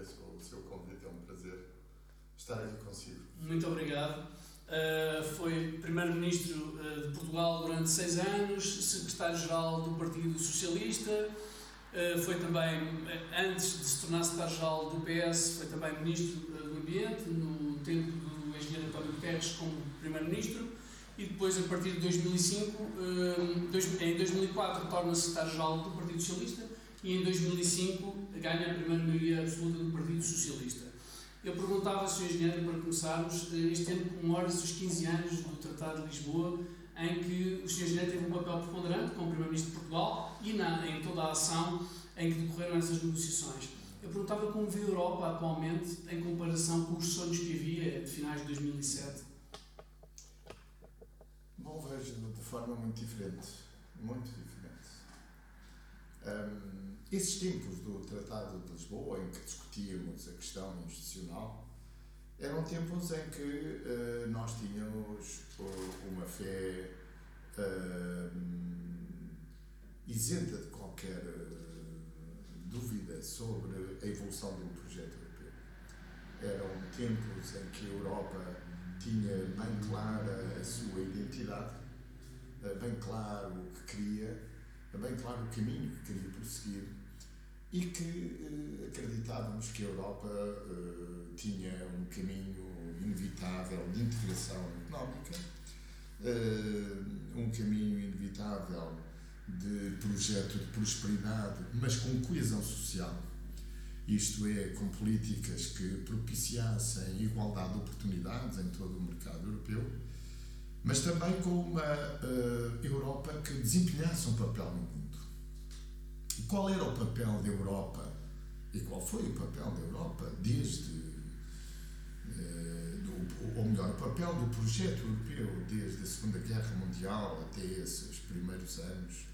o seu convite, é um prazer estar aqui consigo. Muito obrigado. Uh, foi Primeiro-Ministro uh, de Portugal durante seis anos, Secretário-Geral do Partido Socialista, uh, foi também, antes de se tornar Secretário-Geral do PS, foi também Ministro do Ambiente, no tempo do engenheiro António Guterres como Primeiro-Ministro, e depois, a partir de 2005, em 2004, torna-se Secretário-Geral do Partido Socialista e em 2005 ganha a primeira maioria absoluta do Partido Socialista. Eu perguntava, Sr. Engenheiro, para começarmos, eh, este ano comemora-se os 15 anos do Tratado de Lisboa, em que o Sr. Engenheiro teve um papel preponderante como Primeiro-Ministro de Portugal e na, em toda a ação em que decorreram essas negociações. Eu perguntava como viu a Europa atualmente em comparação com os sonhos que havia de finais de 2007. Bom, vejo de forma muito diferente. Muito diferente. Um, esses tempos do Tratado de Lisboa, em que discutíamos a questão institucional, eram tempos em que uh, nós tínhamos uh, uma fé uh, isenta de qualquer dúvida sobre a evolução do projeto europeu. Eram tempos em que a Europa tinha bem clara a sua identidade, bem claro o que queria, bem claro o caminho que queria prosseguir e que eh, acreditávamos que a Europa eh, tinha um caminho inevitável de integração económica, eh, um caminho inevitável de projeto de prosperidade, mas com coesão social, isto é, com políticas que propiciassem igualdade de oportunidades em todo o mercado europeu, mas também com uma uh, Europa que desempenhasse um papel qual era o papel da Europa? E qual foi o papel da Europa desde. Eh, do, ou melhor, o papel do projeto europeu desde a Segunda Guerra Mundial até esses primeiros anos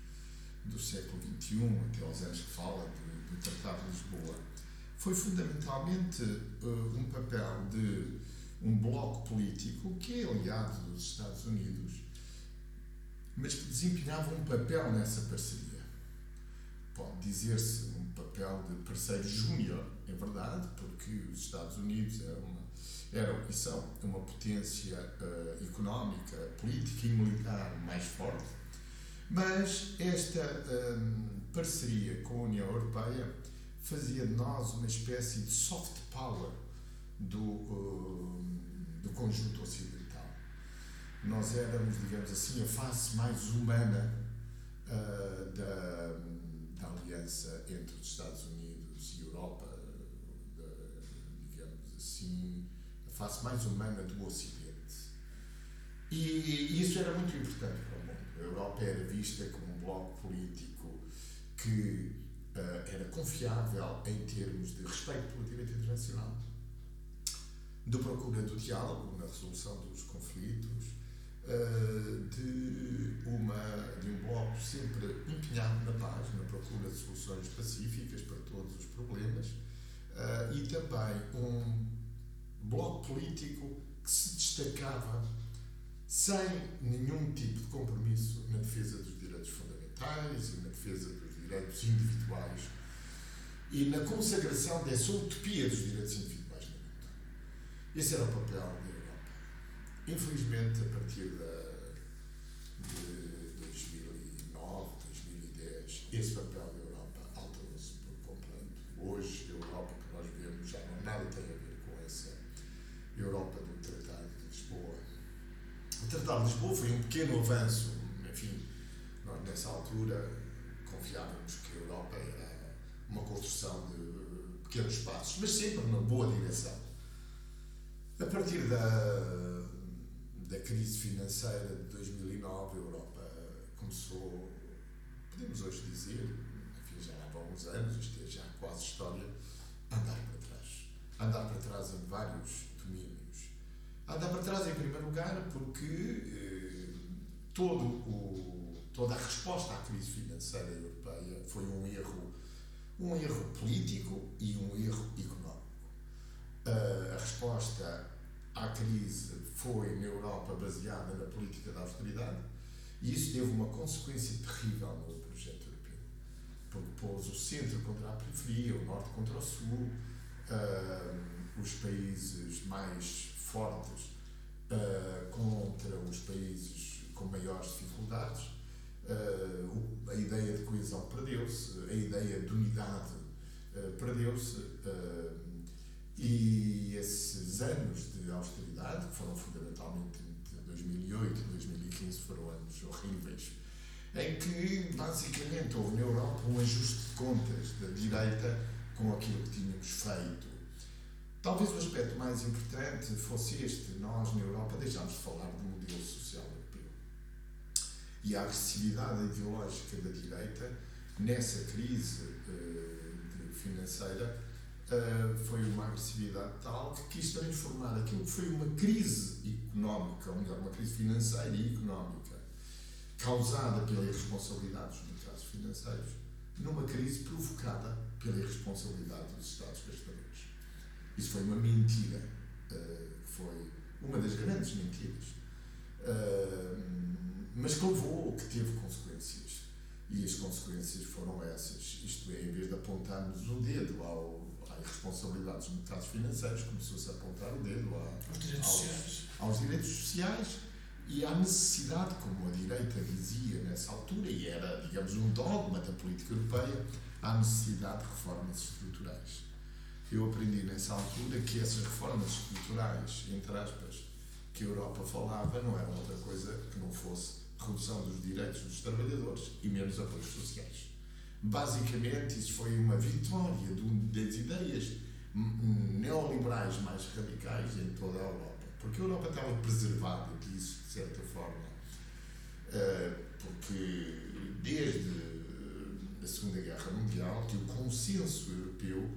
do século XXI, até aos anos que fala do, do Tratado de Lisboa, foi fundamentalmente uh, um papel de um bloco político que é aliado dos Estados Unidos, mas que desempenhava um papel nessa parceria pode dizer-se um papel de parceiro júnior, é verdade, porque os Estados Unidos eram, uma, eram e são uma potência uh, económica, política e militar mais forte, mas esta um, parceria com a União Europeia fazia de nós uma espécie de soft power do, uh, do conjunto ocidental. Nós éramos, digamos assim, a face mais humana uh, da da aliança entre os Estados Unidos e Europa, digamos assim, a face mais humana do Ocidente. E isso era muito importante para o mundo. A Europa era vista como um bloco político que uh, era confiável em termos de respeito pelo direito internacional, de procura do diálogo na resolução dos conflitos, eh, de, uma, de um bloco sempre empenhado na paz, na procura de soluções pacíficas para todos os problemas, uh, e também um bloco político que se destacava sem nenhum tipo de compromisso na defesa dos direitos fundamentais e na defesa dos direitos individuais e na consagração dessa utopia dos direitos individuais no mundo. Esse era o papel Infelizmente, a partir da, de 2009, 2010, esse papel da Europa alterou-se por completo. Hoje, a Europa que nós vemos já não nada tem a ver com essa Europa do Tratado de Lisboa. O Tratado de Lisboa foi um pequeno avanço, enfim, nós nessa altura confiávamos que a Europa era uma construção de pequenos passos, mas sempre numa boa direção. A partir da da crise financeira de 2009, a Europa começou, podemos hoje dizer, enfim, já há alguns anos, isto é já quase história, a andar para trás. A andar para trás em vários domínios. A andar para trás, em primeiro lugar, porque eh, todo o, toda a resposta à crise financeira europeia foi um erro, um erro político e um erro económico. Uh, a resposta à crise foi na Europa baseada na política da austeridade e isso teve uma consequência terrível no projeto europeu, porque pôs o centro contra a periferia, o norte contra o sul, uh, os países mais fortes uh, contra os países com maiores dificuldades. Uh, a ideia de coesão perdeu-se, a ideia de unidade perdeu-se e esses anos de austeridade, que foram fundamentalmente de 2008 e 2015, foram anos horríveis, em que basicamente houve na Europa um ajuste de contas da direita com aquilo que tínhamos feito. Talvez o aspecto mais importante fosse este: nós na Europa deixámos de falar do modelo social europeu. E a agressividade ideológica da direita, nessa crise uh, financeira, uh, foi uma agressividade tal que quis transformar aquilo que foi uma crise económica, ou melhor, uma crise financeira e económica, causada pela irresponsabilidade dos mercados financeiros, numa crise provocada pela irresponsabilidade dos Estados gastadores. Isso foi uma mentira, uh, foi uma das grandes mentiras, uh, mas que levou, que teve consequências. E as consequências foram essas. Isto é, em vez de apontarmos o dedo ao responsabilidades dos mercados financeiros, começou-se a apontar o dedo aos, direitos aos, aos, direitos sociais e à necessidade, como a direita dizia nessa altura, e era, digamos, um dogma da política europeia, à necessidade de reformas estruturais. Eu aprendi nessa altura que essas reformas estruturais, entre aspas, que a Europa falava, não eram outra coisa que não fosse redução dos direitos dos trabalhadores e menos apoios sociais. Basicamente, isso foi uma vitória das ideias neoliberais mais radicais em toda a Europa. Porque a Europa estava preservada disso, de certa forma. Eh, porque desde a Segunda Guerra Mundial que o consenso europeu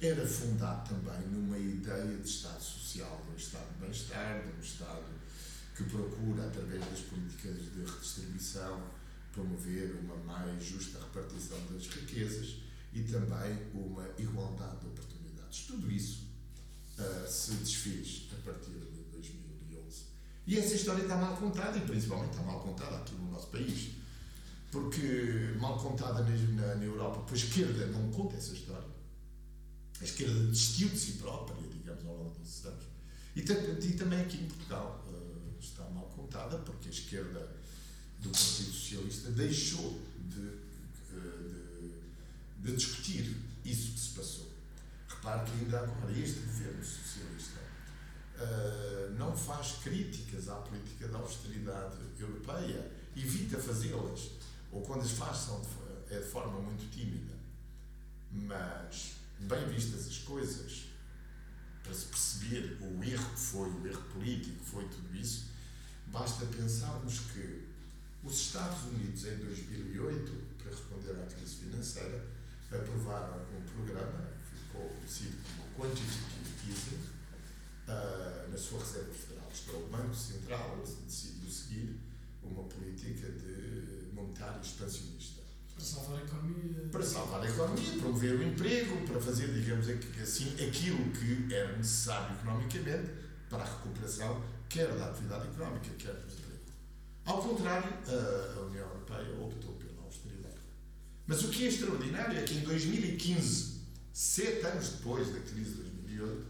era fundado também numa ideia de Estado social, de um Estado de bem-estar, de um Estado que procura, através das políticas de redistribuição, promover uma mais justa repartição das riquezas e também uma igualdade de oportunidades. Tudo isso uh, se desfez a partir de 2011. E essa história está mal contada, e principalmente está mal contada aqui no nosso país. Porque, mal contada na, na Europa, pois a esquerda não conta essa história. A esquerda desistiu de si própria, digamos, ao longo desses anos. E, e também aqui em Portugal uh, está mal contada, porque a esquerda do Socialista deixou de, de, de, discutir isso que se passou. Repare que ainda agora este governo socialista uh, não faz críticas à política da austeridade europeia, evita fazê-las, ou quando as faz são de, é de forma muito tímida. Mas, bem vistas as coisas, para se perceber o erro que foi, o erro político que foi tudo isso, basta pensarmos que os Estados Unidos, em 2008, para responder à crise financeira, aprovaram um programa ficou conhecido como Quantitative Easing uh, na sua Reserva Federal. Isto é, o Banco Central decidiu seguir uma política de monetária expansionista. Para salvar a economia. Para salvar a economia, promover o emprego, para fazer, digamos assim, aquilo que era necessário economicamente para a recuperação, quer da atividade económica, quer dos ao contrário, a União Europeia optou pela austeridade. Mas o que é extraordinário é que em 2015, sete anos depois da crise de 2008,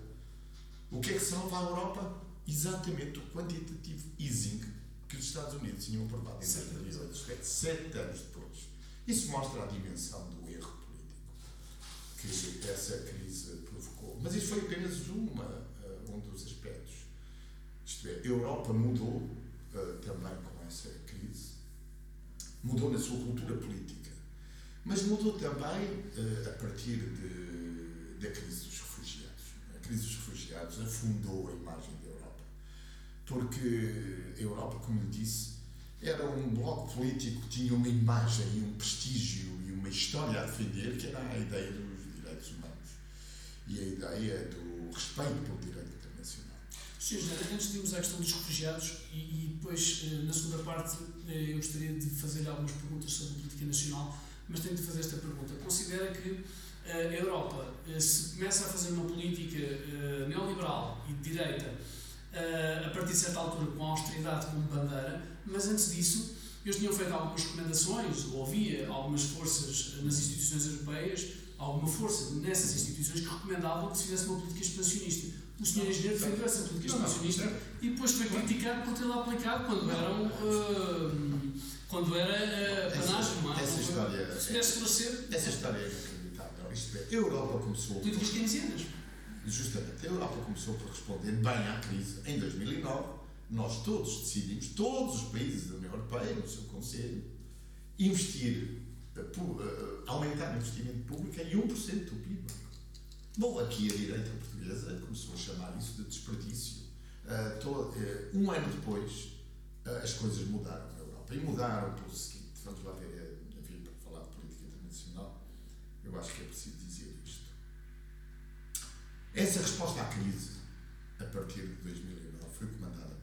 o que é que salva a Europa? Exatamente o quantitative easing que os Estados Unidos tinham aprovado em 2008, é sete anos depois. Isso mostra a dimensão do erro político que essa crise provocou. Mas isso foi apenas uma, uh, um dos aspectos. Isto é, a Europa mudou uh, também com essa crise, mudou na sua cultura política, mas mudou também uh, a partir de, da crise dos refugiados. A crise dos refugiados afundou a imagem da Europa, porque a Europa, como lhe disse, era um bloco político que tinha uma imagem e um prestígio e uma história a defender, que era a ideia dos direitos humanos e a ideia do respeito pelo direito José, antes de irmos à questão dos refugiados e, e, depois, eh, na segunda parte, eh, eu gostaria de fazer algumas perguntas sobre política nacional, mas tenho de fazer esta pergunta. Considera que eh, a Europa, se começa a fazer uma política neoliberal e de direita, a partir de certa altura com a austeridade como bandeira, mas antes disso eles tinham feito algumas recomendações, ou havia algumas forças nas instituições europeias, alguma força nessas instituições que recomendavam que se fizesse uma política expansionista. O senhor engenheiro defendeu essa política expansionista e depois foi criticado por tê-la aplicado quando eram. Uh, quando era uh, panagem, não? Essa história. Se pudesse esclarecer. Essa história é inacreditável. Isto é, a Europa começou. Políticas keynesianas. Justamente, a Europa começou por responder bem à crise em 2009 nós todos decidimos, todos os países da União Europeia, no seu Conselho, investir, uh, uh, aumentar o investimento público em 1% do PIB. Bom, aqui a direita portuguesa começou a chamar isso de desperdício. Uh, todo, um ano depois, as coisas mudaram na Europa. E mudaram pelo seguinte: vamos lá ver, enfim, para falar de política internacional, eu acho que é preciso dizer isto. Essa resposta à crise, a partir de 2009, foi comandada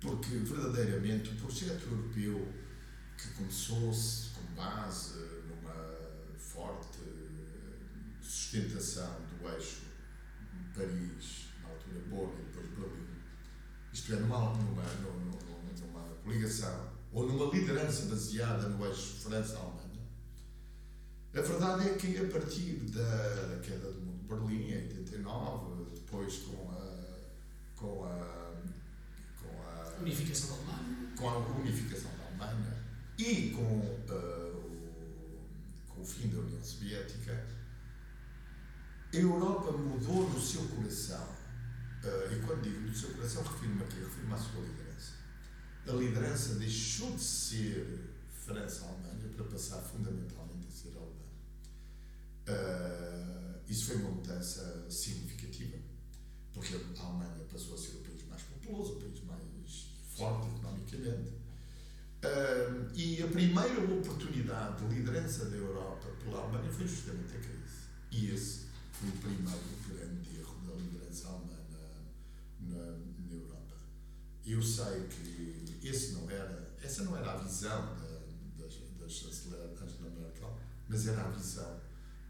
porque verdadeiramente o projeto europeu que começou-se com base numa forte sustentação do eixo Paris, na altura Bonn e depois Berlim, isto é, numa, numa, numa, numa coligação ou numa liderança baseada no eixo França-Alemanha, a verdade é que a partir da, da queda do mundo de Berlim, em 89, depois com a, com a unificação da Alemanha. Com a unificação da Alemanha e com, uh, o, com o fim da União Soviética, a Europa mudou no seu coração. Uh, e quando digo no seu coração, refiro-me a quê? Refiro-me à sua liderança. A liderança deixou de ser França-Alemanha para passar fundamentalmente a ser alemã. Uh, isso foi uma mudança significativa, porque a Alemanha passou a ser o país mais populoso, o país mais forte economicamente. Uh, e a primeira oportunidade de liderança da Europa pela Alemanha foi justamente a crise. E esse foi o primeiro grande erro da liderança alemã na, na, na Europa. Eu sei que esse não era, essa não era a visão da, da, da chanceler Angela Merkel, mas era a visão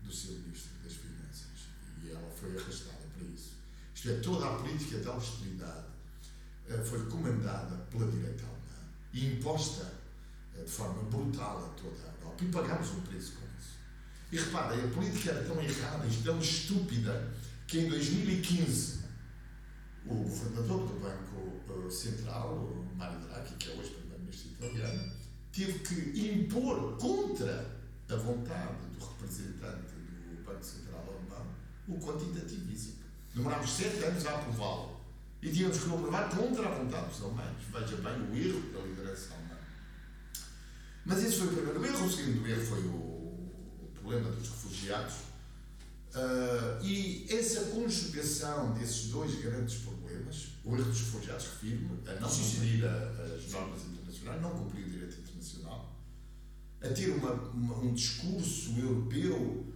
do seu ministro das Finanças. E ela foi arrastada para isso. Isto é, toda a política de austeridade eh, foi comandada pela direita alemã e imposta eh, de forma brutal a toda a Europa. E pagámos um preço com isso. E reparem, a política era tão errada e tão estúpida que em 2015 o governador do Banco eh, Central, o Mario Draghi, que é hoje primeiro-ministro italiano, teve que impor contra a vontade do representante do Banco Central alemão o quantitative easing. Demorámos sete anos a aprová-lo. E tínhamos que aprovar contra a vontade dos alemães. Veja bem o erro da liderança alemã. Mas esse foi o primeiro erro. O segundo erro foi o problema dos refugiados. Uh, e essa conjugação desses dois grandes problemas, o erro dos refugiados, refiro-me, a não cumprir as normas internacionais, não cumprir o direito internacional, a ter uma, uma, um discurso europeu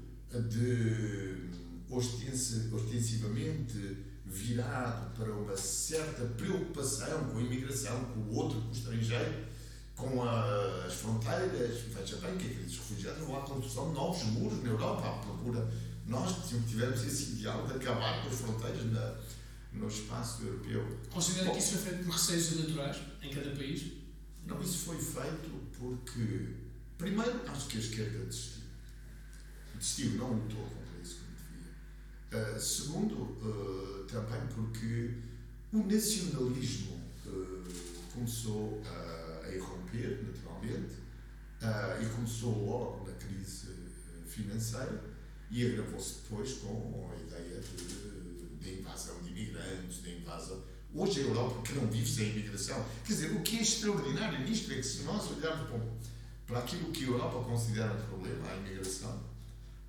de ostensivamente virado para uma certa preocupação com a imigração, com o outro, com o estrangeiro, com a, as fronteiras. Veja bem que aqueles refugiados vão à construção de novos muros na Europa à procura. Nós tivemos esse ideal de acabar com as fronteiras na, no espaço europeu. Considera Bom, que isso foi feito por receios eleitorais em cada país? Não, isso foi feito porque, primeiro, acho que a esquerda desistiu. Desistiu, não lutou Uh, segundo, uh, também porque o nacionalismo uh, começou a naturalmente, e começou logo na crise financeira e agravou-se depois com a ideia de, de, invasão de imigrantes, de invasão. Hoje a Europa que não vive sem imigração. Quer dizer, o que é extraordinário nisto é que se nós olharmos para, para aquilo que a Europa considera um problema, a imigração,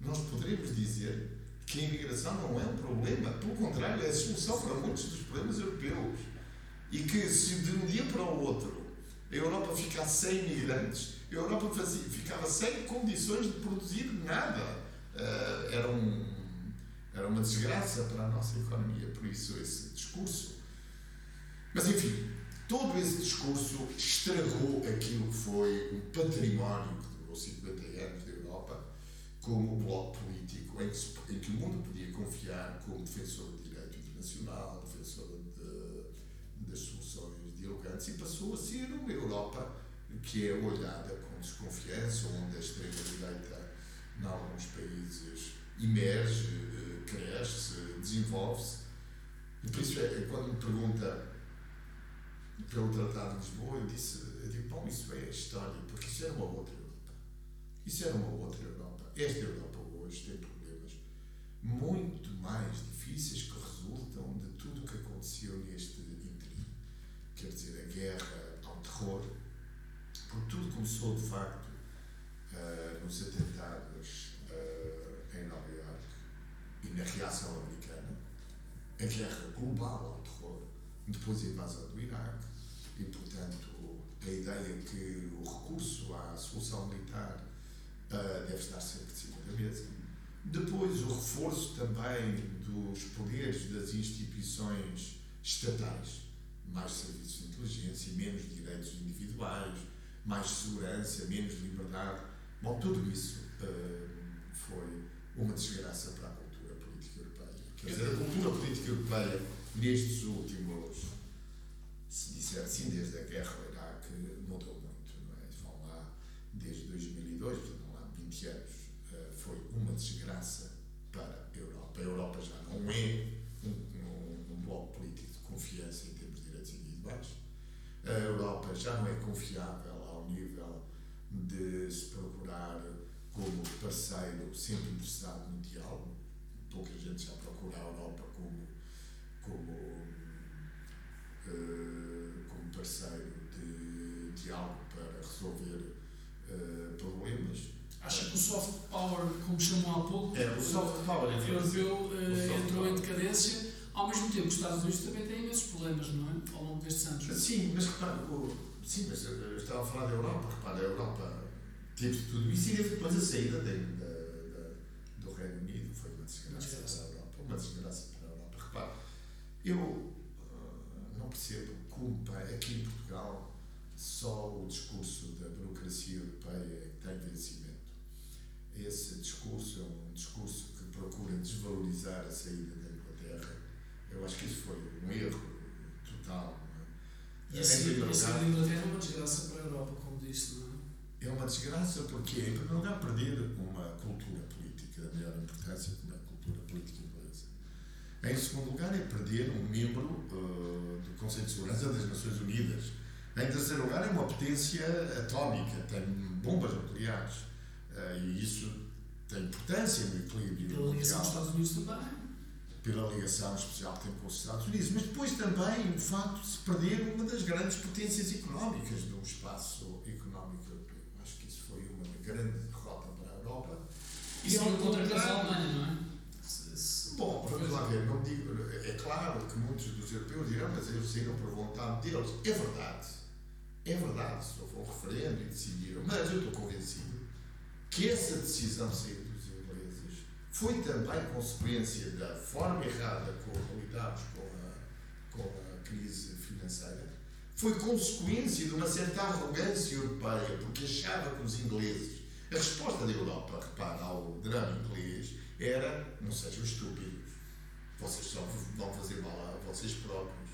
nós poderemos dizer que a imigração não é um problema, pelo contrário, é a solução para muitos dos problemas europeus. E que se de um dia para o outro a Europa ficasse sem imigrantes, a Europa fazia, ficava sem condições de produzir nada. Uh, era, um, era uma desgraça para a nossa economia, por isso esse discurso. Mas enfim, todo esse discurso estragou aquilo que foi um património que durou 50 anos da Europa como bloco político em que, em que o mundo podia confiar como defensor do direito internacional, defensora de, das soluções dialogantes e passou a ser uma Europa que é olhada com desconfiança, onde a extrema-direita, em alguns países, emerge, eh, cresce, desenvolve-se. E por isso, é, quando me pergunta pelo Tratado de Lisboa, eu disse, eu digo, bom, isso é história, porque isso era uma outra Europa. Isso era uma outra Europa. Esta Europa hoje tem problemas muito mais difíceis que resultam de tudo o que aconteceu neste. Quer dizer, a guerra ao terror, porque tudo começou, de facto, uh, nos atentados uh, em Nova Iorque e na reação americana, a guerra global ao terror, depois a invasão do Iraque, e, portanto, a ideia que o recurso à solução militar uh, deve estar sempre de cima da mesa. Depois, o reforço também dos poderes das instituições estatais, mais serviços de inteligência, menos direitos individuais, mais segurança, menos liberdade. Bom, tudo isso uh, foi uma desgraça para a cultura política europeia. Quer dizer, a cultura política europeia, nestes últimos, se disser assim, desde a guerra ao Iraque, mudou muito. Não é? Vão lá desde 2002, vão lá 20 anos. Uh, foi uma desgraça para a Europa. A Europa já não é um, um, um bloco político de confiança em termos de direitos individuais. A Europa já não é confiável ao nível de se procurar como parceiro sempre interessado no diálogo. Pouca gente já procura a Europa como, como, uh, como parceiro de diálogo para resolver uh, problemas. Acha que o soft power, como chamou há pouco, é, o soft power é europeu uh, entrou em decadência, ao mesmo tempo os Estados Unidos também têm imensos problemas, não é? Sim, mas repare, Sim, mas eu estava a falar da Europa, repara, a Europa teve tudo isso e depois a saída de, do Reino Unido foi uma desgraça, para a Europa. Uma desgraça para a Europa. Repare, eu uh, não percebo culpa aqui em Portugal só o discurso da burocracia europeia que tem vencimento. Esse discurso é um discurso que procura desvalorizar a saída da Inglaterra. Eu acho que isso foi um erro total e a saída da Inglaterra é uma desgraça para a Europa, como disse, não é? É uma desgraça porque, em primeiro lugar, perder uma cultura política da maior importância, como é a cultura política inglesa. Em segundo lugar, é perder um membro uh, do Conselho de Segurança das Nações Unidas. Em terceiro lugar, é uma potência atómica, tem bombas nucleares. Uh, e isso tem importância no equilíbrio Pela ligação dos Estados Unidos também pela ligação especial que tem com os Estados Unidos, mas depois também o facto de se perder uma das grandes potências económicas do espaço económico europeu. Acho que isso foi uma grande derrota para a Europa. E é contra a Alemanha, não é? Bom, vamos lá ver, não digo, é claro que muitos dos europeus dirão, mas eles saíram por vontade deles. É verdade, é verdade, houve um referendo e decidiram, mas eu estou convencido que essa decisão saiu foi também consequência da forma errada como lidámos com a, com a crise financeira, foi consequência de uma certa arrogância europeia, porque achava que os ingleses, a resposta da Europa, repara, ao drama inglês, era: não sejam estúpidos, vocês só vão fazer mal a vocês próprios.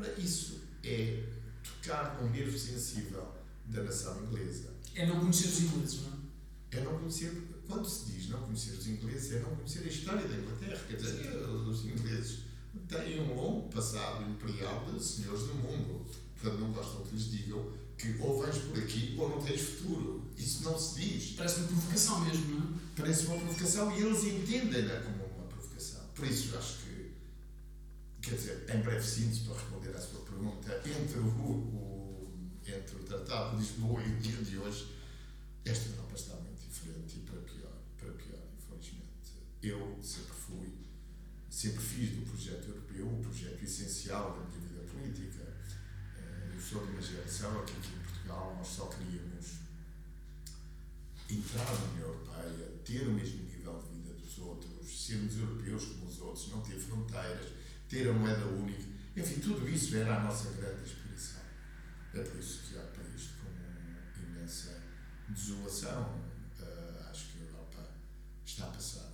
Ora, isso é tocar no nervo sensível da nação inglesa. É não conhecer os ingleses, não é? É não conhecer quando se diz não conhecer os ingleses, é não conhecer a história da Inglaterra. Quer dizer, os ingleses têm um longo passado imperial de senhores do mundo. Portanto, não gostam que lhes digam que ou vais por aqui ou não tens futuro. Isso não se diz. Parece uma provocação mesmo, não é? Parece uma provocação e eles entendem-na como uma provocação. Por isso, acho que, quer dizer, em breve síntese, para responder à sua pergunta, entre o, o, entre o Tratado de Lisboa e o dia de hoje, esta Europa está muito diferente e para infelizmente. Eu sempre fui, sempre fiz do projeto europeu o projeto essencial da minha vida política. Eh, eu sou de uma geração aqui, aqui em Portugal, nós só queríamos entrar na União Europeia, ter o mesmo nível de vida dos outros, sermos europeus como os outros, não ter fronteiras, ter a moeda única. Enfim, tudo isso era a nossa grande aspiração. É por isso que há para isto com imensa desolação. Uh, acho que a Europa está a passar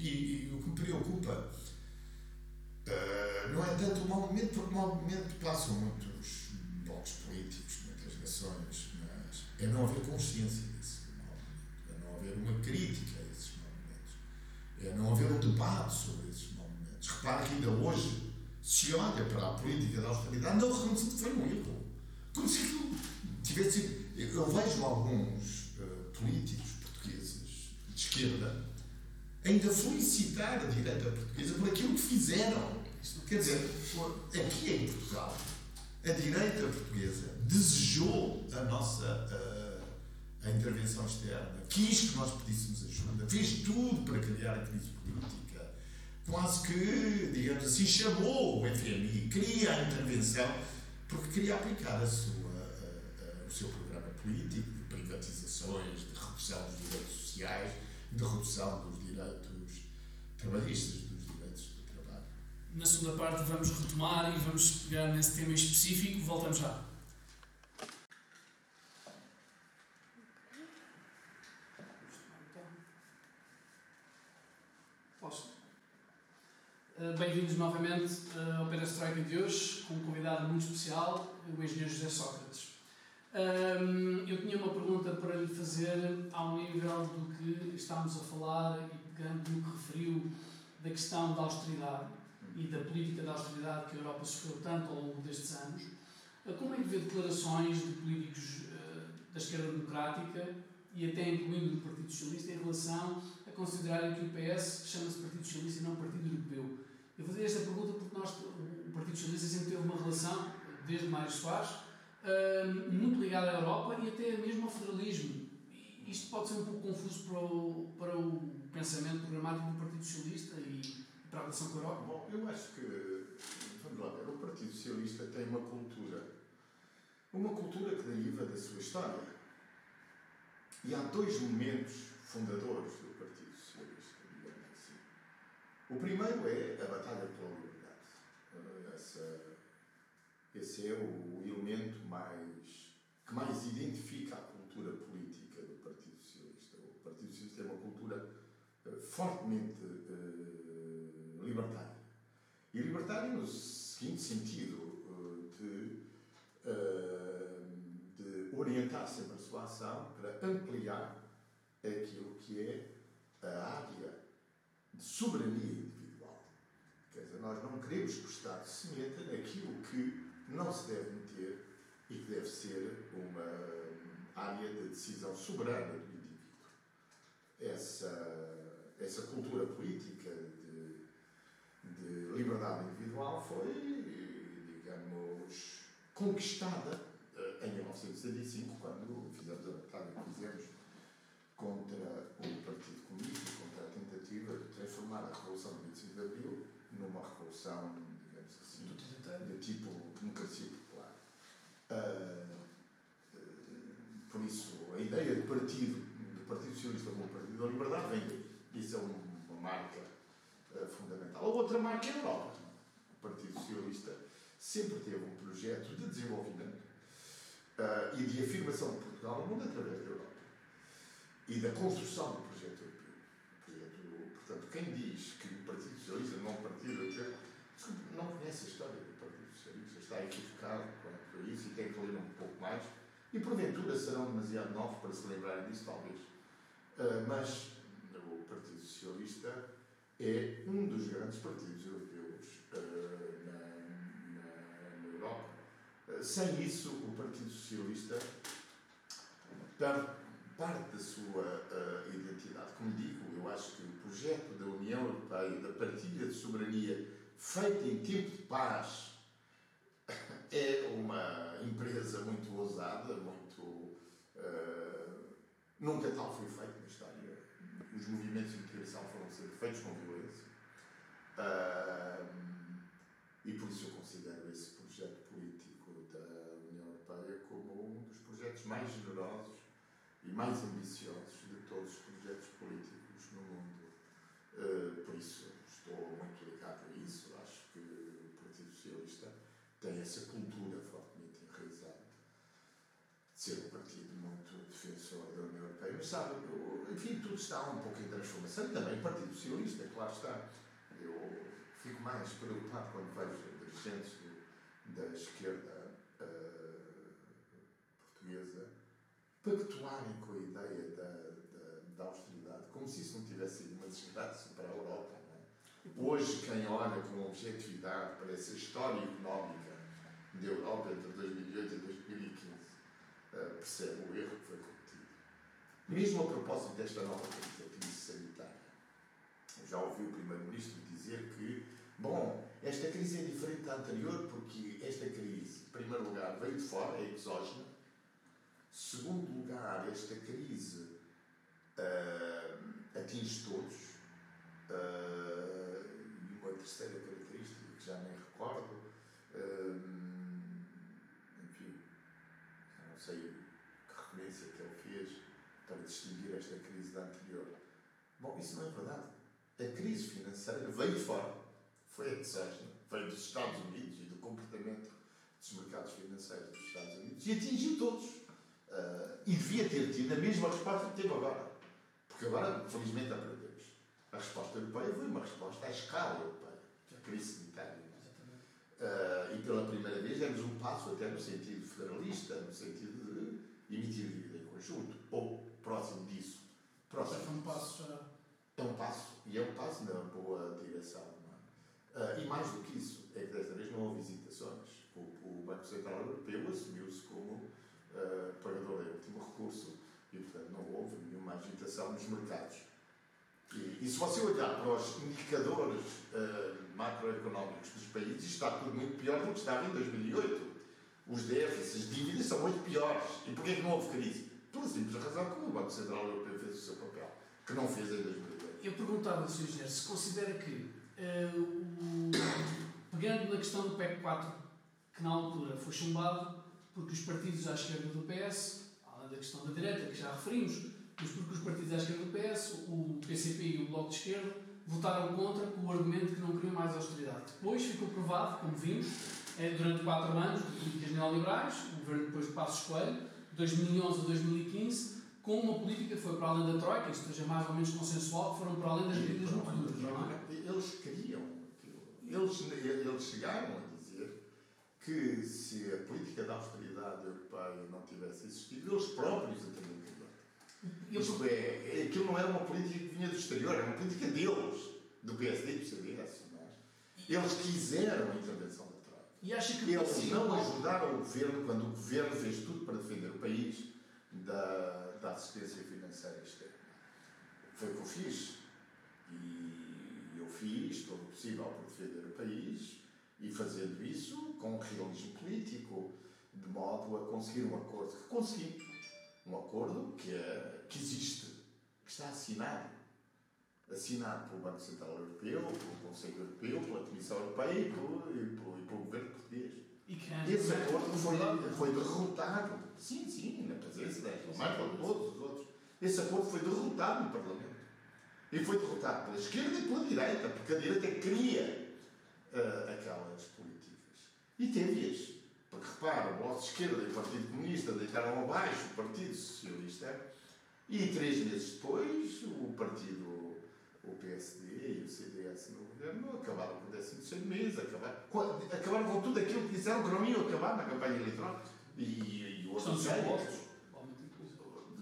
um mau momento. Um mau momento. E, e, o que me preocupa movimento passam muitos blocos políticos, muitas nações, mas é não haver consciência desse movimento, é não haver uma crítica a esses movimentos, é não haver um debate sobre esses movimentos. Repare que ainda hoje se olha para a política da austeridade, não reconhece que foi um erro. Como se tivesse. Eu vejo alguns uh, políticos portugueses de esquerda ainda felicitar a direita portuguesa por aquilo que fizeram. Quer dizer, aqui em Portugal, a direita portuguesa desejou a nossa a, a intervenção externa, quis que nós pedíssemos ajuda, fez tudo para criar a crise política, quase que, digamos assim, chamou o FMI, queria a intervenção, porque queria aplicar a sua, a, o seu programa político de privatizações, de redução dos direitos sociais, de redução dos direitos trabalhistas, dos direitos do trabalho. Na segunda parte vamos retomar e vamos pegar nesse tema específico. Voltamos já. Posso? Eh, bem-vindos novamente eh, ao Perestroika de hoje, com um convidado muito especial, o engenheiro José Sócrates. Eu tinha uma pergunta para lhe fazer ao nível do que estamos a falar e pegando no que referiu da questão da austeridade e da política da austeridade que a Europa sofreu tanto ao longo destes anos. Como é que vê declarações de políticos eh, da esquerda democrática e até incluindo do Partido Socialista em relação a considerarem que o PS chama-se Partido Socialista e não Partido Europeu? Eu fazer esta pergunta porque nós, o Partido Socialista sempre teve uma relação, desde Mário Soares, muito ligada à Europa e até mesmo ao federalismo. Isto pode ser um pouco confuso para o, para o pensamento programático do Partido Socialista e para a relação com a Europa? Bom, eu acho que, vamos lá ver, o Partido Socialista tem uma cultura, uma cultura que deriva da sua história. E há dois momentos fundadores do Partido Socialista, digamos assim. O primeiro é a Batalha pela Liberdade. Essa, esse é o elemento mais, que mais identifica a cultura política do Partido Socialista. O Partido Socialista tem uma cultura fortemente uh, libertária. E libertária no seguinte sentido, uh, de, de orientar sempre a sua ação para ampliar aquilo que é a área de soberania individual. Quer dizer, nós não queremos que o Estado se meta naquilo que não se deve meter e que deve ser uma área de decisão soberana do indivíduo. Essa, essa cultura política de, de liberdade individual foi, digamos, conquistada eh, em 1975, quando fizemos a batalha que fizemos contra o Partido Comunista, contra a tentativa de transformar a Revolução de 25 de Abril numa revolução, digamos assim, de tipo democracia popular. Uh, por isso, a ideia de partido, do Partido Socialista como Partido da Liberdade, vem daí. Isso é uma marca uh, fundamental. A outra marca é a Europa. O Partido Socialista sempre teve um projeto de desenvolvimento uh, e de afirmação de Portugal no mundo através da Europa e da construção do projeto europeu. Portanto, quem diz que o Partido Socialista não é um partido europeu, não conhece a história do Partido Socialista, está equivocado quanto a isso e tem que ler um pouco mais e porventura serão demasiado novos para se lembrarem disso, talvez. Uh, mas o Partido Socialista é um dos grandes partidos europeus uh, na, na, na, Europa. Uh, sem isso, o Partido Socialista perde parte da sua identidade. Como digo, eu acho que o projeto da União Europeia, da partilha de soberania feita em tempo de paz, é uma empresa muito ousada, muito. Uh, nunca tal foi feito na história. Os movimentos de integração foram sempre feitos com violência. E por isso eu considero esse projeto político da União Europeia como um dos projetos mais generosos e mais ambiciosos de todos os projetos políticos no mundo. Uh, por isso estou muito ligado a isso. Acho que o Partido Socialista tem essa cultura fortemente enraizada de ser um partido muito defensor da sabe, enfim, tudo está um pouco em transformação e também o Partido Socialista, claro está. Eu fico mais preocupado quando vejo dirigentes da esquerda uh, portuguesa pactuarem com a ideia da, da, da, austeridade, como se isso não tivesse sido uma desgraça para a Europa. É? Hoje, quem olha com objetividade para essa história económica da Europa entre 2008 e 2015 uh, percebe o erro que foi cometido. Mesmo a propósito desta nova crise, sanitária, já ouvi o Primeiro-Ministro dizer que, bom, esta crise é diferente da anterior porque esta crise, em primeiro lugar, veio de fora, é exógena. Segundo lugar, esta crise uh, atinge todos. Uh, e uma terceira característica que já nem recordo, uh, enfim, não sei que referência que ele fez para distinguir esta crise da anterior. Bom, isso não é verdade. A crise financeira veio de fora, foi exógena, veio dos Estados Unidos e do comportamento dos mercados financeiros dos Estados Unidos e atingiu todos. Uh, e devia ter tido a mesma resposta que teve agora. Porque agora, felizmente, aprendemos. A resposta europeia foi uma resposta à escala europeia, à crise sanitária. Uh, e pela primeira vez demos um passo até no sentido federalista, no sentido de emitir dívida em conjunto, ou próximo disso. Próximo. É um passo já. É um passo, e é um passo na boa direção. Uh, e mais do que isso, é que desta vez não houve visitações. O, o Banco Central Europeu assumiu-se como uh, pagador de último recurso e, portanto, não houve nenhuma agitação nos mercados. E, e se você olhar para os indicadores uh, macroeconómicos dos países, está tudo muito pior do que estava em 2008. Os déficits, as dívidas são muito piores. E porquê que não houve crise? Pela simples razão que o Banco Central Europeu fez o seu papel, que não fez em 2008. Eu perguntava, Sr. Engenheiro, se considera que uh, o, pegando na questão do PEC 4, que na altura foi chumbado, porque os partidos à esquerda do PS, além da questão da direita, que já referimos, mas porque os partidos à esquerda do PS, o PCP e o Bloco de Esquerda, votaram contra com o argumento que não queriam mais austeridade. Depois ficou provado, como vimos, é, durante quatro anos de políticas neoliberais, o governo depois de Passos Coelho, 2011 a 2015, com uma política que foi para além da Troika, isto esteja mais ou menos consensual, que foram para além das medidas muito duras, não é? Eles queriam Eles, eles chegaram a dizer que se a política da austeridade europeia não tivesse existido, eles próprios a teriam criado. Isto é, aquilo não era uma política que vinha do exterior, era uma política deles, do PSD e do CDS. É? Eles quiseram a intervenção. E acha que eles não ajudaram o governo quando o governo fez tudo para defender o país da, da assistência financeira externa. Foi o que eu fiz. E eu fiz todo o possível para defender o país e fazendo isso com realismo político, de modo a conseguir um acordo que consegui. Um acordo que, é, que existe, que está assinado. Assinado pelo Banco Central Europeu, pelo Conselho Europeu, pela Comissão Europeia e pelo, e pelo, e pelo Governo Português. E Esse acordo foi, foi derrotado. Sim, sim, na presença da Diplomática, todos os outros. Esse acordo foi derrotado no Parlamento. E foi derrotado pela esquerda e pela direita, porque a direita queria uh, aquelas políticas. E teve-as. Porque repara, o Bloco de Esquerda e o Partido Comunista deitaram abaixo o Partido Socialista e três meses depois o Partido, o PSD e o CDS no governo acabaram com o 16 mês, acabaram, acabaram com tudo aquilo que disseram que não iam acabar na campanha eleitoral. E, e, e outros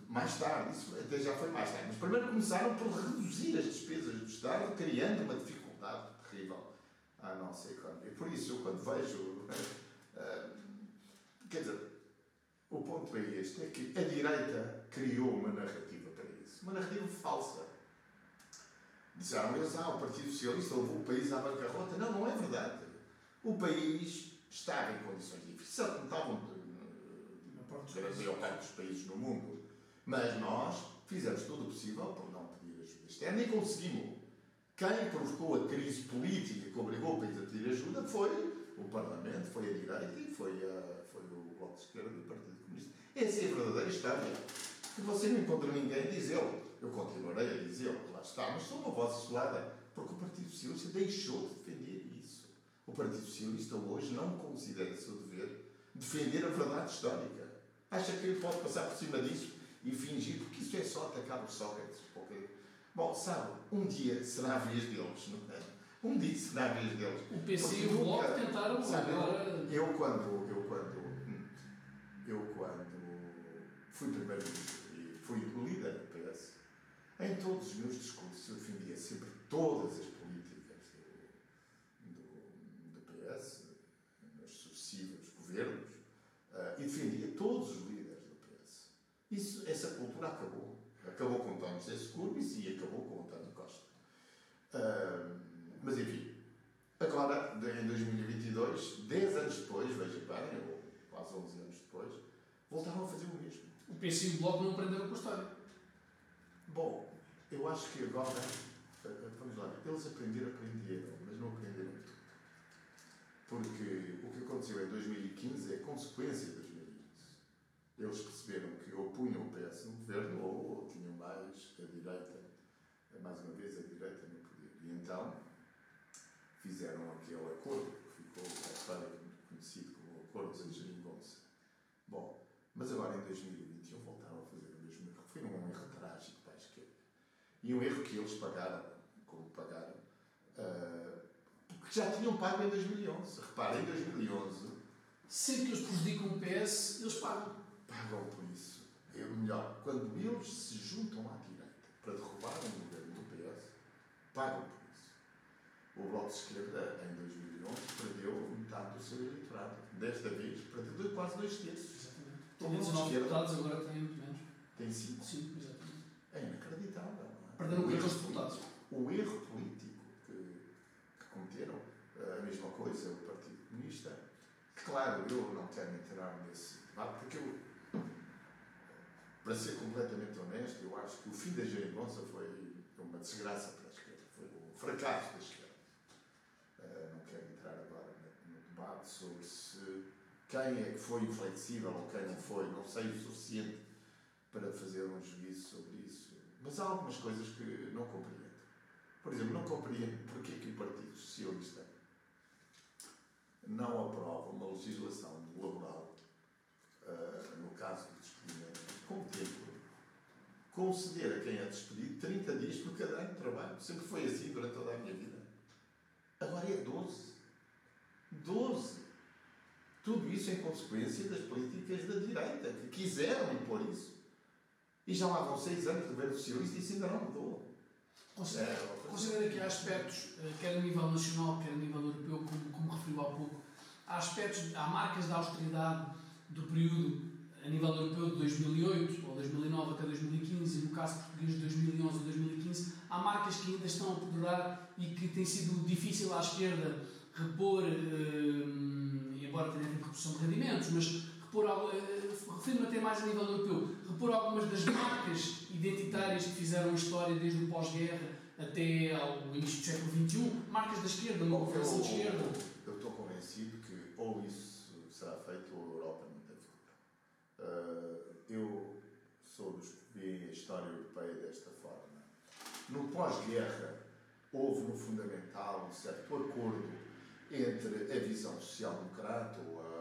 mais tarde, isso até já foi mais tarde, mas primeiro começaram por reduzir as despesas do Estado, criando uma dificuldade terrível à nossa economia. Por isso, eu quando vejo. Uh, quer dizer, o ponto é este: é que a direita criou uma narrativa para isso. Uma narrativa falsa. Disseram eles, ah, o Partido Socialista levou o país à bancarrota. Não, não é verdade. O país estava em condições difíceis, como estavam a maior parte dos países no mundo. Mas nós fizemos tudo o possível por não pedir ajuda externa e conseguimos. Quem provocou a crise política que obrigou o país a pedir ajuda foi o Parlamento, foi a direita e foi, a, foi o Bloco de Esquerda e o Partido Comunista. Essa é a verdadeira história. Que você não encontra ninguém dizê-lo. Eu continuarei a dizê-lo, lá está, mas sou uma voz isolada, porque o Partido Socialista deixou de defender isso. O Partido Socialista hoje não considera seu dever defender a verdade histórica. Acha que ele pode passar por cima disso e fingir, porque isso é só atacar os Sócrates. Porque, bom, sabe, um dia será a vez deles, não é? um disse na vez deles. O PC e o Bloco tentaram sabe, agora. Eu quando, eu quando, eu quando fui primeiro e fui o líder do PS, em todos os meus discursos eu sempre todas as políticas do, do, do PS, nos sucessivos governos, uh, e defendia todos os líderes do PS. Isso, essa cultura acabou. Acabou com o António José Segurmes e acabou com o António Costa. Uh, mas enfim, agora, em 2022, 10 anos depois, veja bem, ou quase 11 anos depois, voltaram a fazer o mesmo. O PC e o Bloco não aprenderam com a história. Bom, eu acho que agora, vamos lá, eles aprenderam, aprenderam, mas não aprenderam tudo. Porque o que aconteceu em 2015 é consequência de 2015. Eles perceberam que ou punham o PS no governo ou tinham mais a direita, mais uma vez a direita no poder. E então fizeram aquele acordo que ficou conhecido como o Acordo de Geringonça. Bom, mas agora em 2021 voltaram a fazer o mesmo erro. Foi um erro trágico para a esquerda. E um erro que eles pagaram, pagaram, uh, porque já tinham pago em 2011. Repara, em 2011. Sempre que eles prejudicam o PS, eles pagam. Pagam por isso. É melhor, quando eles se juntam à direita para derrubar o governo do PS, pagam por isso. O Bloco de Esquerda, em 2011, perdeu metade do seu eleitorado. Desta vez, perdeu quase dois terços. Tinha 19 deputados, agora tem muito menos. Tem 5. Sim, exatamente. É inacreditável. Não é? Perderam com aqueles deputados. O erro político que, que cometeram, a mesma coisa, o Partido Comunista. Claro, eu não quero entrar nesse debate, porque eu, para ser completamente honesto, eu acho que o fim da geringonça foi uma desgraça para a esquerda, foi um fracasso da esquerda. Uh, não quero entrar agora no debate sobre se quem é que foi inflexível ou quem não foi, não sei o suficiente para fazer um juízo sobre isso. Mas há algumas coisas que não compreendo. Por exemplo, não compreendo porque é que o Partido Socialista não aprova uma legislação laboral, uh, no caso do despedimento, com tempo, conceder a quem é despedido 30 dias por cada ano de trabalho. Sempre foi assim durante toda a minha vida. Agora é 12. 12. Tudo isso em consequência das políticas da direita, que quiseram impor isso. E já lá vão seis anos de governo socialista e isso ainda não mudou. Considera, é, considera que há aspectos, quer a nível nacional, quer a nível europeu, como, como referiu há pouco, há aspectos, há marcas da austeridade do período a nível europeu de 2008 ou 2009 até 2015 e no caso português de 2011 ou 2015, há marcas que ainda estão a poderar e que tem sido difícil à esquerda repor, eh, embora tenha havido reposição de rendimentos, mas repor, eh, refiro-me até mais a nível europeu, repor algumas das marcas identitárias que fizeram a história desde o pós-guerra até ao início do século XXI, marcas da esquerda, uma governação de esquerda. Eu estou convencido que ou isso será feito ou a Europa não tem futuro. Uh, eu sou dos que veem a história europeia desta forma. No pós-guerra, houve no fundamental um certo acordo entre a visão social-democrata ou a,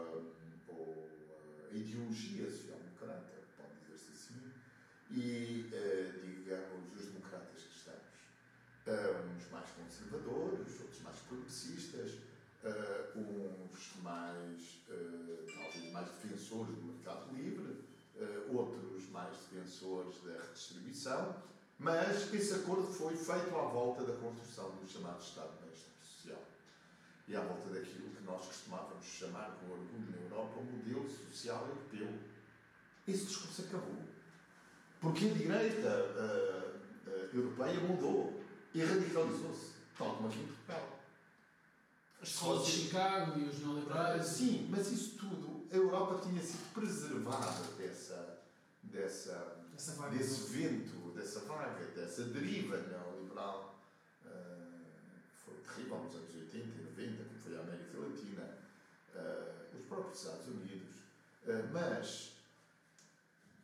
a ideologia social-democrata, pode dizer-se assim, e, uh, digamos, os democratas cristãos. Uh, uns mais conservadores, outros mais progressistas, uh, uns mais, talvez, mais defensores do mercado livre, outros mais defensores da redistribuição, mas esse acordo foi feito à volta da construção do chamado Estado de Social e à volta daquilo que nós costumávamos chamar com orgulho na Europa o modelo social europeu. Esse discurso acabou. Porque a direita uh, uh, europeia mudou e radicalizou-se, tal como aqui em Portugal. As escolas de Chicago e os neoliberais. Sim, mas isso tudo, a Europa tinha sido preservada dessa, dessa, desse vento, dessa vaga, dessa deriva neoliberal. Uh, terrível nos anos 80 e 90, como foi a América Latina, os próprios Estados Unidos. mas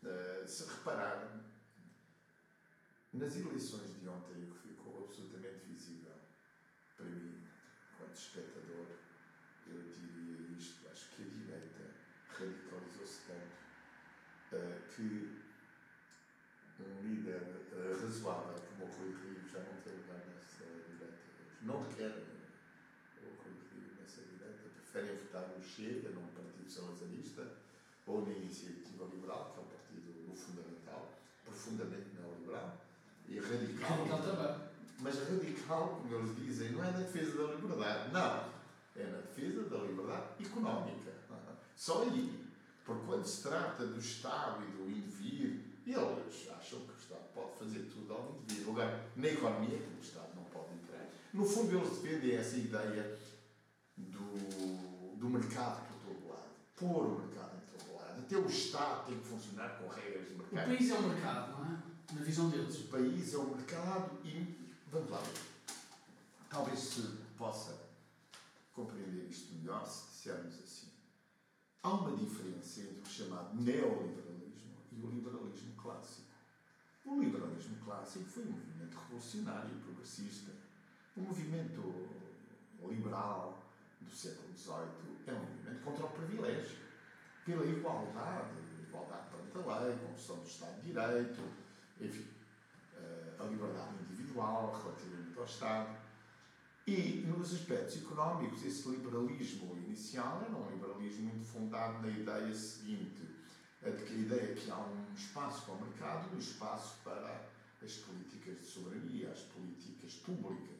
Uh, se repararem, nas eleições de ontem, o que ficou absolutamente visível para mim, enquanto espectador, eu diria isto: acho que a direita radicalizou-se tanto uh, que um líder uh, razoável como o Rui Rio já não tem lugar nessa direita. Não querem o Rui Rio nessa direita, preferem votar no Chega, num partido salazarista, ou na Iniciativa Liberal, que é um partido no fundamental, profundamente neoliberal e radical. Também. Mas radical, como eles dizem, não é na defesa da liberdade, não. É na defesa da liberdade económica. Só aí. Porque quando se trata do Estado e do indivíduo, eles acham que o Estado pode fazer tudo ao indivíduo. Agora, na economia, o Estado não. No fundo, eles defendem essa ideia do, do mercado por todo lado. Pôr o mercado em todo lado. Até o Estado tem que funcionar com regras de mercado. O país é o mercado, não é? Na visão deles. O país é o mercado e. Vamos lá. Talvez se possa compreender isto melhor se dissermos assim. Há uma diferença entre o chamado neoliberalismo e o liberalismo clássico. O liberalismo clássico foi um movimento revolucionário, progressista. O movimento liberal do século XVIII é um movimento contra o privilégio, pela igualdade, igualdade perante a lei, construção do Estado de Direito, enfim, eh, a liberdade individual relativamente ao Estado. E, nos aspectos económicos, esse liberalismo inicial era um liberalismo muito fundado na ideia seguinte, a de que a ideia é que há um espaço para o mercado um espaço para as políticas de soberania, as políticas públicas.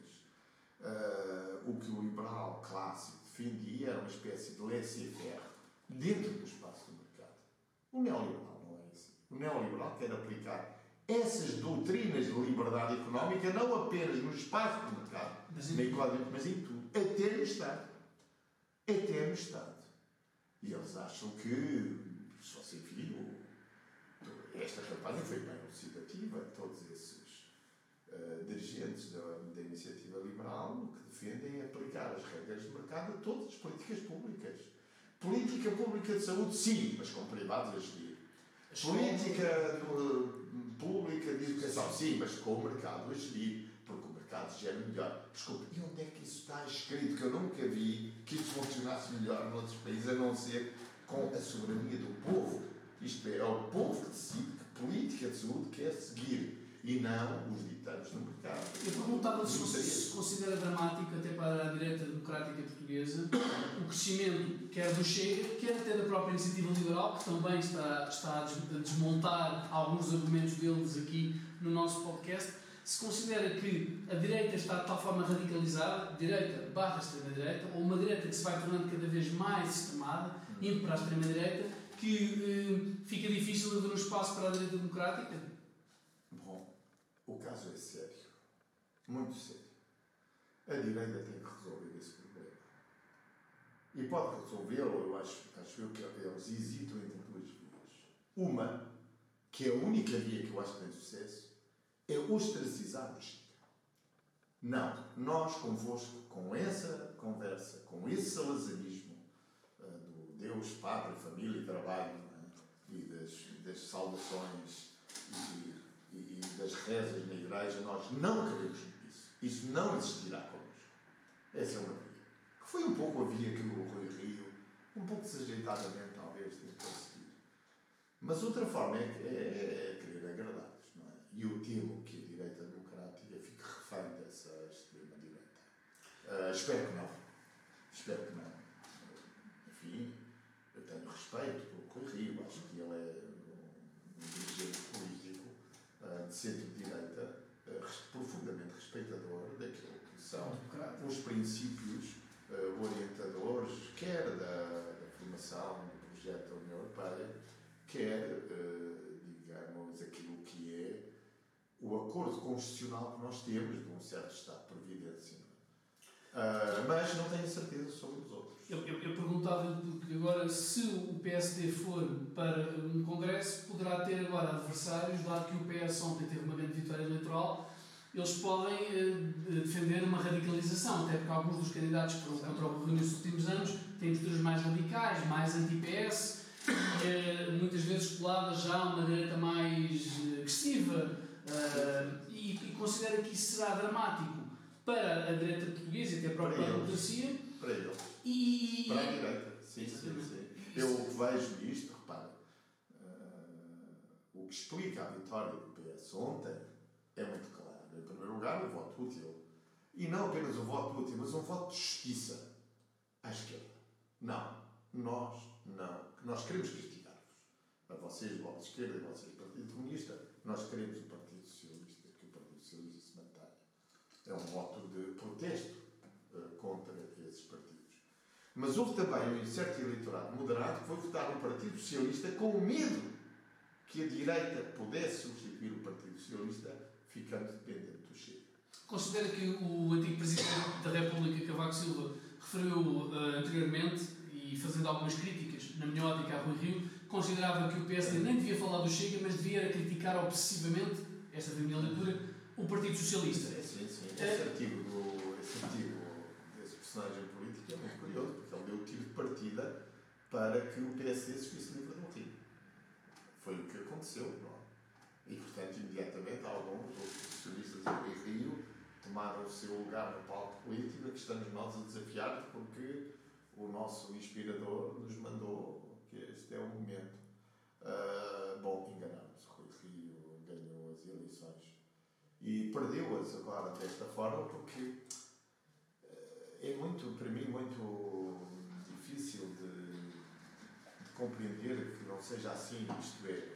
Uh, o que o liberal clássico defendia era uma espécie de laissez-faire dentro do espaço do mercado. O neoliberal não é isso. O neoliberal quer aplicar essas doutrinas de liberdade económica não apenas no espaço do mercado, mas em, mas em tudo, até no Estado. Até no Estado. E eles acham que, se você viu, esta campanha foi bem elucidativa, todos dirigentes da, da iniciativa liberal que defendem é aplicar as regras de mercado a todas as políticas públicas. Política pública de saúde, sim, mas com privados a gerir. Política pública de educação, sim, mas com o mercado a gerir, porque o mercado gera melhor. Desculpe, e onde é que isso está escrito? Que eu nunca vi que isso funcionasse melhor noutros países, a não ser com a soberania do povo. Isto é, é o povo que decide que política de saúde quer seguir e não os ditados do mercado. Eu perguntava se se considera dramático, até para a direita democrática portuguesa, o crescimento quer do Chega, quer até da própria iniciativa liberal, que também está, está a desmontar alguns argumentos deles aqui no nosso podcast. Se considera que a direita está de tal forma radicalizada, direita barra extrema-direita, ou uma direita que se vai tornando cada vez mais extremada, indo para a extrema-direita, que eh, fica difícil haver um espaço para a direita democrática? Caso é sério. Muito sério. A direita tem que resolver esse problema. E pode resolvê-lo, eu acho, acho eu que eles hesitam entre duas vias. Uma, que é a única via que eu acho que tem sucesso, é ostracizar o Chega. Não, nós convosco, com essa conversa, com esse salazarismo uh, do Deus, Pátria, Família e Trabalho, é? e das, das saudações e e, das rezas na igreja, nós não queremos isso. Isso não existirá connosco. Essa é uma via. Que foi um pouco a via que o Rui Rio, um pouco desajeitadamente talvez, tentou seguir. Mas outra forma é, é, é querer agradar-lhes, não é? E eu temo que a direita democrática fique refém dessa extrema-direita. Uh, espero que não. Espero que não. Enfim, eu tenho respeito pelo Rui Rio, acho que ele é um dirigente político de centro-direita profundamente respeitador daquilo que são os princípios orientadores, quer da, da formação do projeto da União Europeia, quer, digamos, aquilo que é o acordo constitucional que nós temos de um certo Estado de Previdência. Uh, mas não tenho certeza sobre os outros. Eu, eu, eu perguntava que agora, se o PSD for para um Congresso, poderá ter agora adversários, dado que o PS ontem teve uma grande vitória eleitoral, eles podem uh, defender uma radicalização, até porque alguns dos candidatos que foram contra o governo nos últimos anos têm posturas mais radicais, mais anti-PS, eh, muitas vezes coladas já a uma direita mais agressiva, e, e considera que isso será dramático para a direita portuguesa e até a própria para democracia. Para eles. E... Para a direita, sim, sim, sim. Eu o vejo nisto, repara, uh, o que explica a vitória do PS ontem é muito claro. Em primeiro lugar, o voto útil. E não apenas um voto útil, mas um voto de justiça à esquerda. Não. Nós não. Nós queremos castigar-vos. A vocês, voto de esquerda, e vocês, Partido Comunista, nós queremos o Partido Socialista, que o Partido Socialista se mantenha. É um voto de protesto uh, contra esses partidos. Mas houve também um certo eleitorado moderado que foi votar no Partido Socialista com medo que a direita pudesse substituir o Partido Socialista, ficando dependente do Chega. Considera que o antigo Presidente da República, Cavaco Silva, referiu uh, anteriormente, e fazendo algumas críticas, na minha ótica, a Rui Rio, considerava que o PSD nem devia falar do Chega, mas devia criticar obsessivamente, esta foi a minha leitura, o Partido Socialista. Sim, sim, sim. Esse é... artigo, do, esse artigo desse personagem político é muito curioso, porque ele deu o tiro de partida para que o PSD se fosse livre do Rio. Foi o que aconteceu, não é? E, portanto, imediatamente, alguns outros socialistas em Rio tomaram o seu lugar no palco político, que estamos nós a desafiar porque o nosso inspirador nos mandou que este é o momento. Uh, bom, enganamos. Rui Rio ganhou as eleições e perdeu-as agora desta forma porque uh, é muito, para mim, muito difícil de, de compreender que não seja assim. Isto é,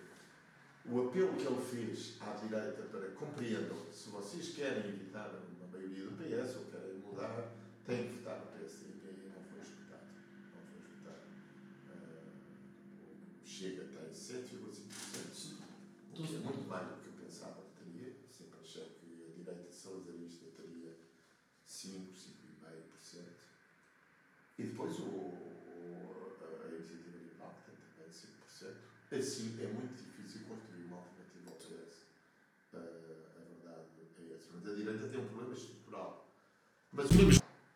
o apelo que ele fez à direita para compreendam, se vocês querem evitar uma maioria do PS ou querem mudar, têm que votar no PSD. E não foi escutado. Não foi escutado. Uh, Chega tem 7,5%, o que é muito mais do que eu pensava que teria. Sempre achei que a direita salazarista teria 5, 5,5%. E depois o, o, a iniciativa liberal, que tem também 5%. Assim, é muito difícil construir uma alternativa ao PS. Uh, a verdade é essa. Mas a direita tem um problema estrutural. Mas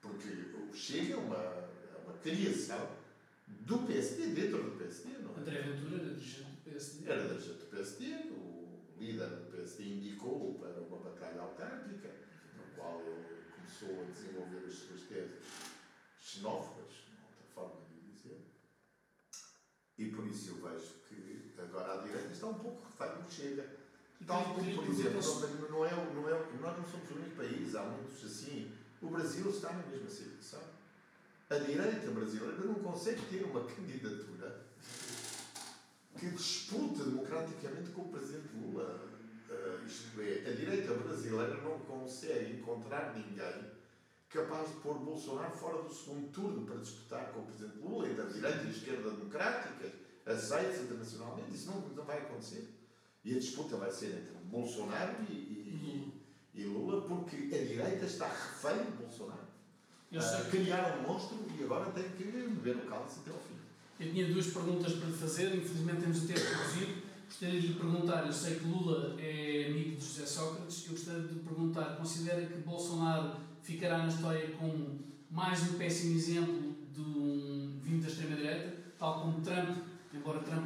porque o Chega é uma, é uma criação do PSD, dentro do PSD. Não é? André Ventura era dirigente do PSD. Era dirigente do PSD. O líder do PSD indicou para uma batalha autárquica, no qual ele começou a desenvolver as suas teses xenófobas, uma outra forma de dizer e por isso eu vejo que agora a direita está um pouco refém do chega. Tal como, por exemplo, não é, não é, nós não somos o único país, há muitos assim. O Brasil está na mesma situação. A direita brasileira não consegue ter uma candidatura que disputa democraticamente com o presidente Lula. Uh, isto é, a direita brasileira não consegue encontrar ninguém capaz de pôr Bolsonaro fora do segundo turno para disputar com o Presidente Lula entre a direita e a esquerda democráticas, aceitos internacionalmente. Isso não, não vai acontecer. E a disputa vai ser entre Bolsonaro e, e, e Lula, porque a direita está refém de Bolsonaro. Uh, criaram um monstro e agora tem que beber o cálice até ao fim. Eu tinha duas perguntas para lhe fazer, infelizmente temos o tempo reduzido. Gostaria de lhe perguntar, eu sei que Lula é amigo de José Sócrates, eu gostaria de lhe perguntar, considera que Bolsonaro ficará na história como mais um péssimo exemplo de um vindo da extrema-direita, tal como Trump, embora Trump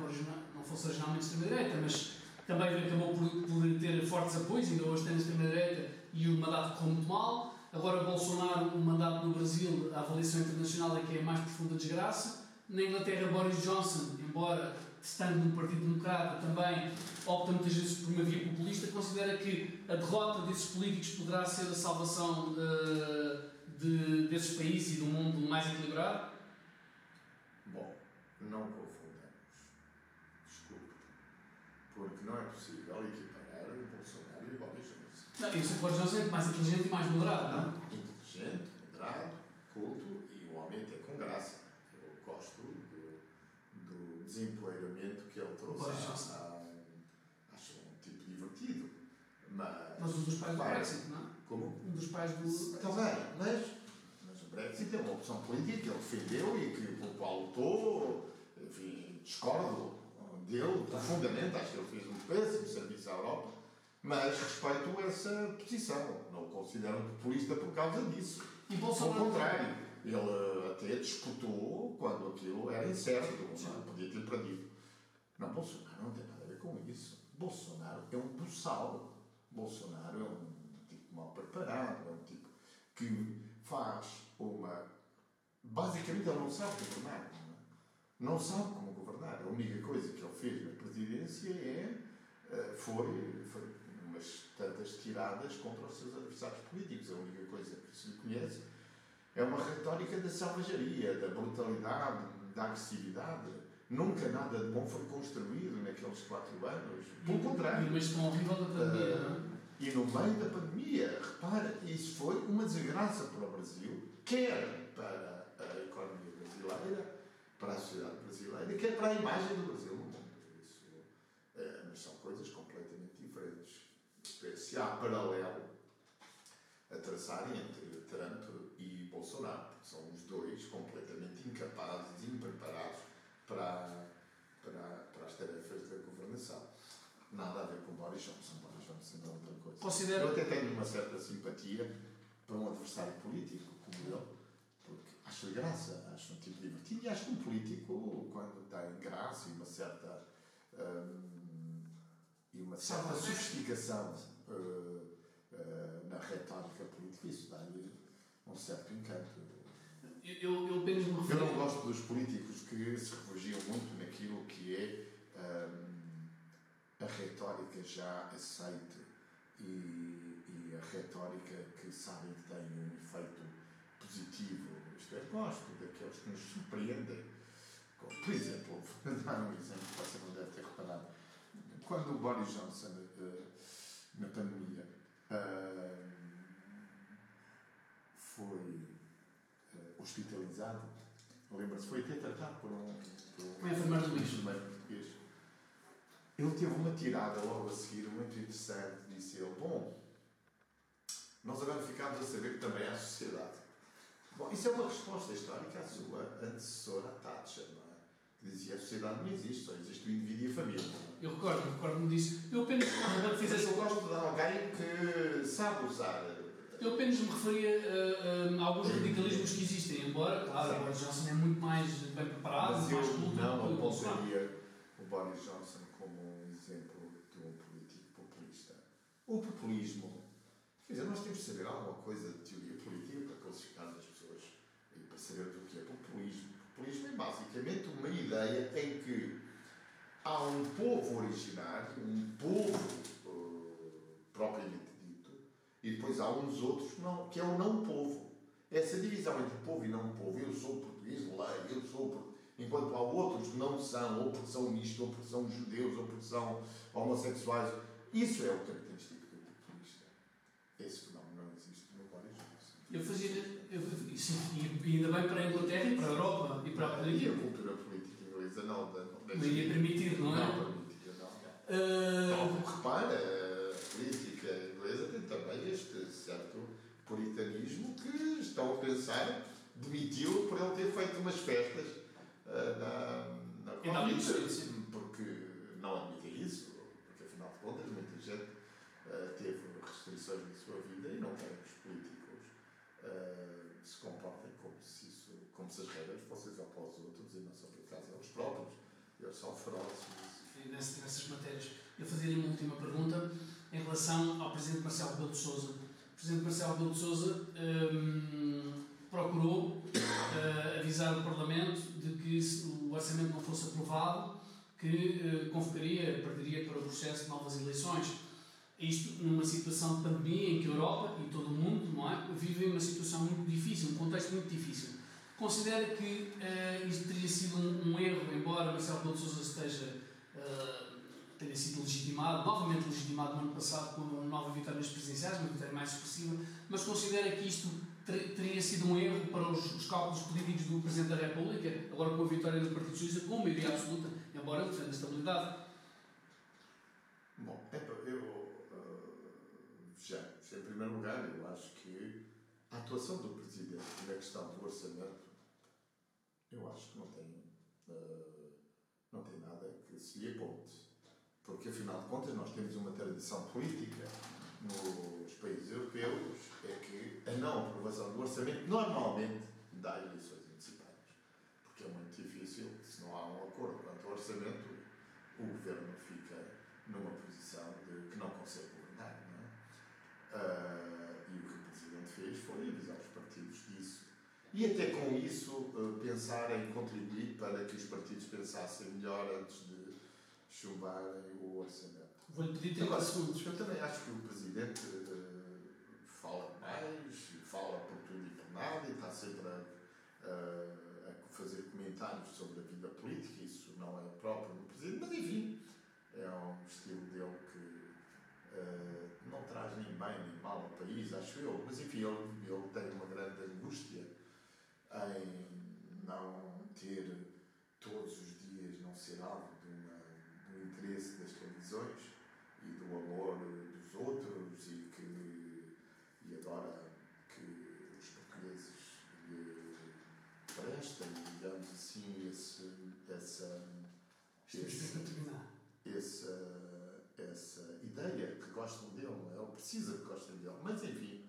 não fosse originalmente extrema-direita, mas também acabou por, por, ter fortes apoios, ainda hoje tem na extrema-direita e o mandato correu muito mal. Agora Bolsonaro, o mandato no Brasil, a avaliação internacional é que é a mais profunda desgraça. Na Inglaterra, Boris Johnson, embora estando no Partido Democrata, também opta muitas vezes por uma via populista, considera que a derrota desses políticos poderá ser a salvação de, de, desses países e do mundo mais equilibrado? Bom, não confundamos. Desculpe. Porque não é possível equiparar o Bolsonaro e o Boris Johnson. Não, isso o Boris Johnson é mais inteligente e mais moderado, não? É? Inteligente, moderado, culto e o homem até com graça. Eu gosto do do desempoeiramento A, acho um tipo divertido. Mas, mas um dos pais do Brexit, não é? Como? Um dos pais do. Também, mas, mas o Brexit é uma opção política que ele defendeu e que, pelo qual lutou. Enfim, discordo dele profundamente. Acho que ele fez um péssimo serviço à Europa. Mas respeito essa posição. Não o considero populista por causa disso. E Bolsonaro. Ao contrário ele até disputou quando aquilo era incerto, não podia ter perdido. Não, Bolsonaro não tem nada a ver com isso. Bolsonaro é um buçal. Bolsonaro é um tipo mal preparado, é um tipo que faz uma. Basicamente, ele não sabe governar. Não, não sabe como governar. A única coisa que ele fez na presidência é, eh, foi, foi umas tantas tiradas contra os seus adversários políticos. A única coisa que se lhe conhece é uma retórica da selvageria, da brutalidade, da agressividade. Nunca nada de bom foi construído naqueles quatro anos. Pelo contrário. E uma gestão horrível da pandemia, uh? E no meio da pandemia, repara, isso foi uma desgraça para o Brasil, quer para a economia brasileira, para a sociedade brasileira, quer para a imagem do Brasil no mundo. Isso, uh, mas são coisas completamente diferentes. Se há paralelo a traçar entre Trump e Bolsonaro, porque são os dois completamente incapazes impreparados para, para, para as tarefas da governação. Nada a ver com Boris Johnson. Boris Johnson é outra coisa. Considero... Eu até tenho uma certa simpatia para um adversário político como ele, porque acho graça, acho um tipo divertido e acho que um político, quando tem graça e uma certa. Hum, e uma certa sofisticação uh, uh, na retórica política, isso dá-lhe um certo encanto. Eu, eu, apenas me refiro... eu não gosto dos políticos que se refugiam muito naquilo que é um, a retórica já aceite e, e, a retórica que sabem que tem um efeito positivo. Isto é, gosto daqueles que nos surpreendem. Por exemplo, vou dar um exemplo que você não deve ter reparado. Quando o Boris Johnson, uh, na pandemia, uh, foi hospitalizado, lembra-se, foi até tratado por um, por um enfermeiro português. Ele teve uma tirada logo a seguir muito interessante. Disse ele: Bom, nós agora ficámos a saber que também há sociedade. Bom, isso é uma resposta histórica à sua antecessora Thatcher, não é? Que dizia a sociedade não existe, só existe o indivíduo e a família. Eu recordo, recordo-me disso. Eu apenas fizesse... Eu gosto de alguém que sabe usar eu apenas me referia a, a, a alguns radicalismos que existem, embora, claro, o Boris Johnson é muito mais bem preparado, Mas mais culto. Não apontaria o Boris Johnson como um exemplo de um político populista. O populismo, quer dizer, nós temos de saber alguma coisa de teoria política para classificar as pessoas e para saber do que é populismo. Populismo é basicamente uma ideia em que há um povo originário, um povo uh, propriamente e depois há uns outros não, que é o não povo. Essa divisão entre povo e não povo, eu sou português, lei, eu sou enquanto há outros que não são, ou porque são mistos, ou porque são judeus, ou porque são homossexuais, isso é o característico do populista. Esse fenómeno não existe no Boris Eu fazia, eu, sim, e ainda bem para a Inglaterra e para a Europa e para a E a cultura política inglesa não, não, não, não ia permitir, não é? Não permitir, não. Uh... Não, repara, política inglesa tem também este certo puritanismo que estão a pensar demitiu por ele ter feito umas festas uh, na, na Covid, porque não admitem isso, porque afinal de contas muita gente uh, teve restrições na sua vida e não quer que os políticos uh, se comportem como se, isso, como se as regras fossem só para os outros e não só para eles próprios. Eles são ferozes. Nessas matérias. Eu fazia-lhe uma última pergunta em relação ao Presidente Marcelo Rebelo de Sousa. O Presidente Marcelo Rebelo de Sousa um, procurou uh, avisar o Parlamento de que se o orçamento não fosse aprovado, que uh, convocaria, partiria para o processo de novas eleições. Isto numa situação de pandemia em que a Europa e todo o mundo não é, vivem uma situação muito difícil, um contexto muito difícil. Considera que uh, isto teria sido um, um erro, embora Marcelo Rebelo de Sousa esteja tenha sido legitimado, novamente legitimado no ano passado com uma nova vitória nas presidenciais, uma vitória mais expressiva, mas considera que isto ter, teria sido um erro para os, os, cálculos políticos do Presidente da República, agora com a vitória do Partido Socialista, com maioria absoluta, embora ele defenda a estabilidade? Bom, é, eu, uh, já, em primeiro lugar, eu acho que a atuação do Presidente na questão do orçamento, eu acho que não tem, uh, não tem nada que se lhe aponte porque afinal de contas nós temos uma tradição política nos países europeus, é que a não aprovação do orçamento normalmente dá eleições antecipadas. Porque é muito difícil, se não há um acordo quanto ao orçamento, o governo fica numa posição de que não consegue governar. Não é? Uh, e o que o Presidente fez foi avisar os partidos disso. E até com isso uh, pensar em contribuir para que os partidos pensassem melhor antes de chumbarem o orçamento. Vou-lhe pedir 30 Agora, segundos. Eu também acho que o Presidente uh, fala mais, fala por tudo e por nada e está sempre a, a, a, fazer comentários sobre a vida política. Isso não é próprio do Presidente, mas enfim, é um estilo dele que uh, não traz nem bem nem mal ao país, acho eu. Mas enfim, ele, ele tem uma grande angústia em não ter todos os dias, não ser alvo do interesse das televisões e do amor dos outros e que e agora que os portugueses lhe prestem, digamos assim, esse, essa, esse, essa, essa ideia que gostam dele, ele precisa que gostem dele, mas enfim,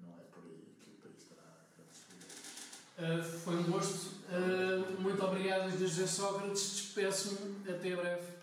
não é por aí que o país terá grandes uh, Foi um gosto. Uh, muito obrigado, José Sócrates. Despeço-me. Até breve.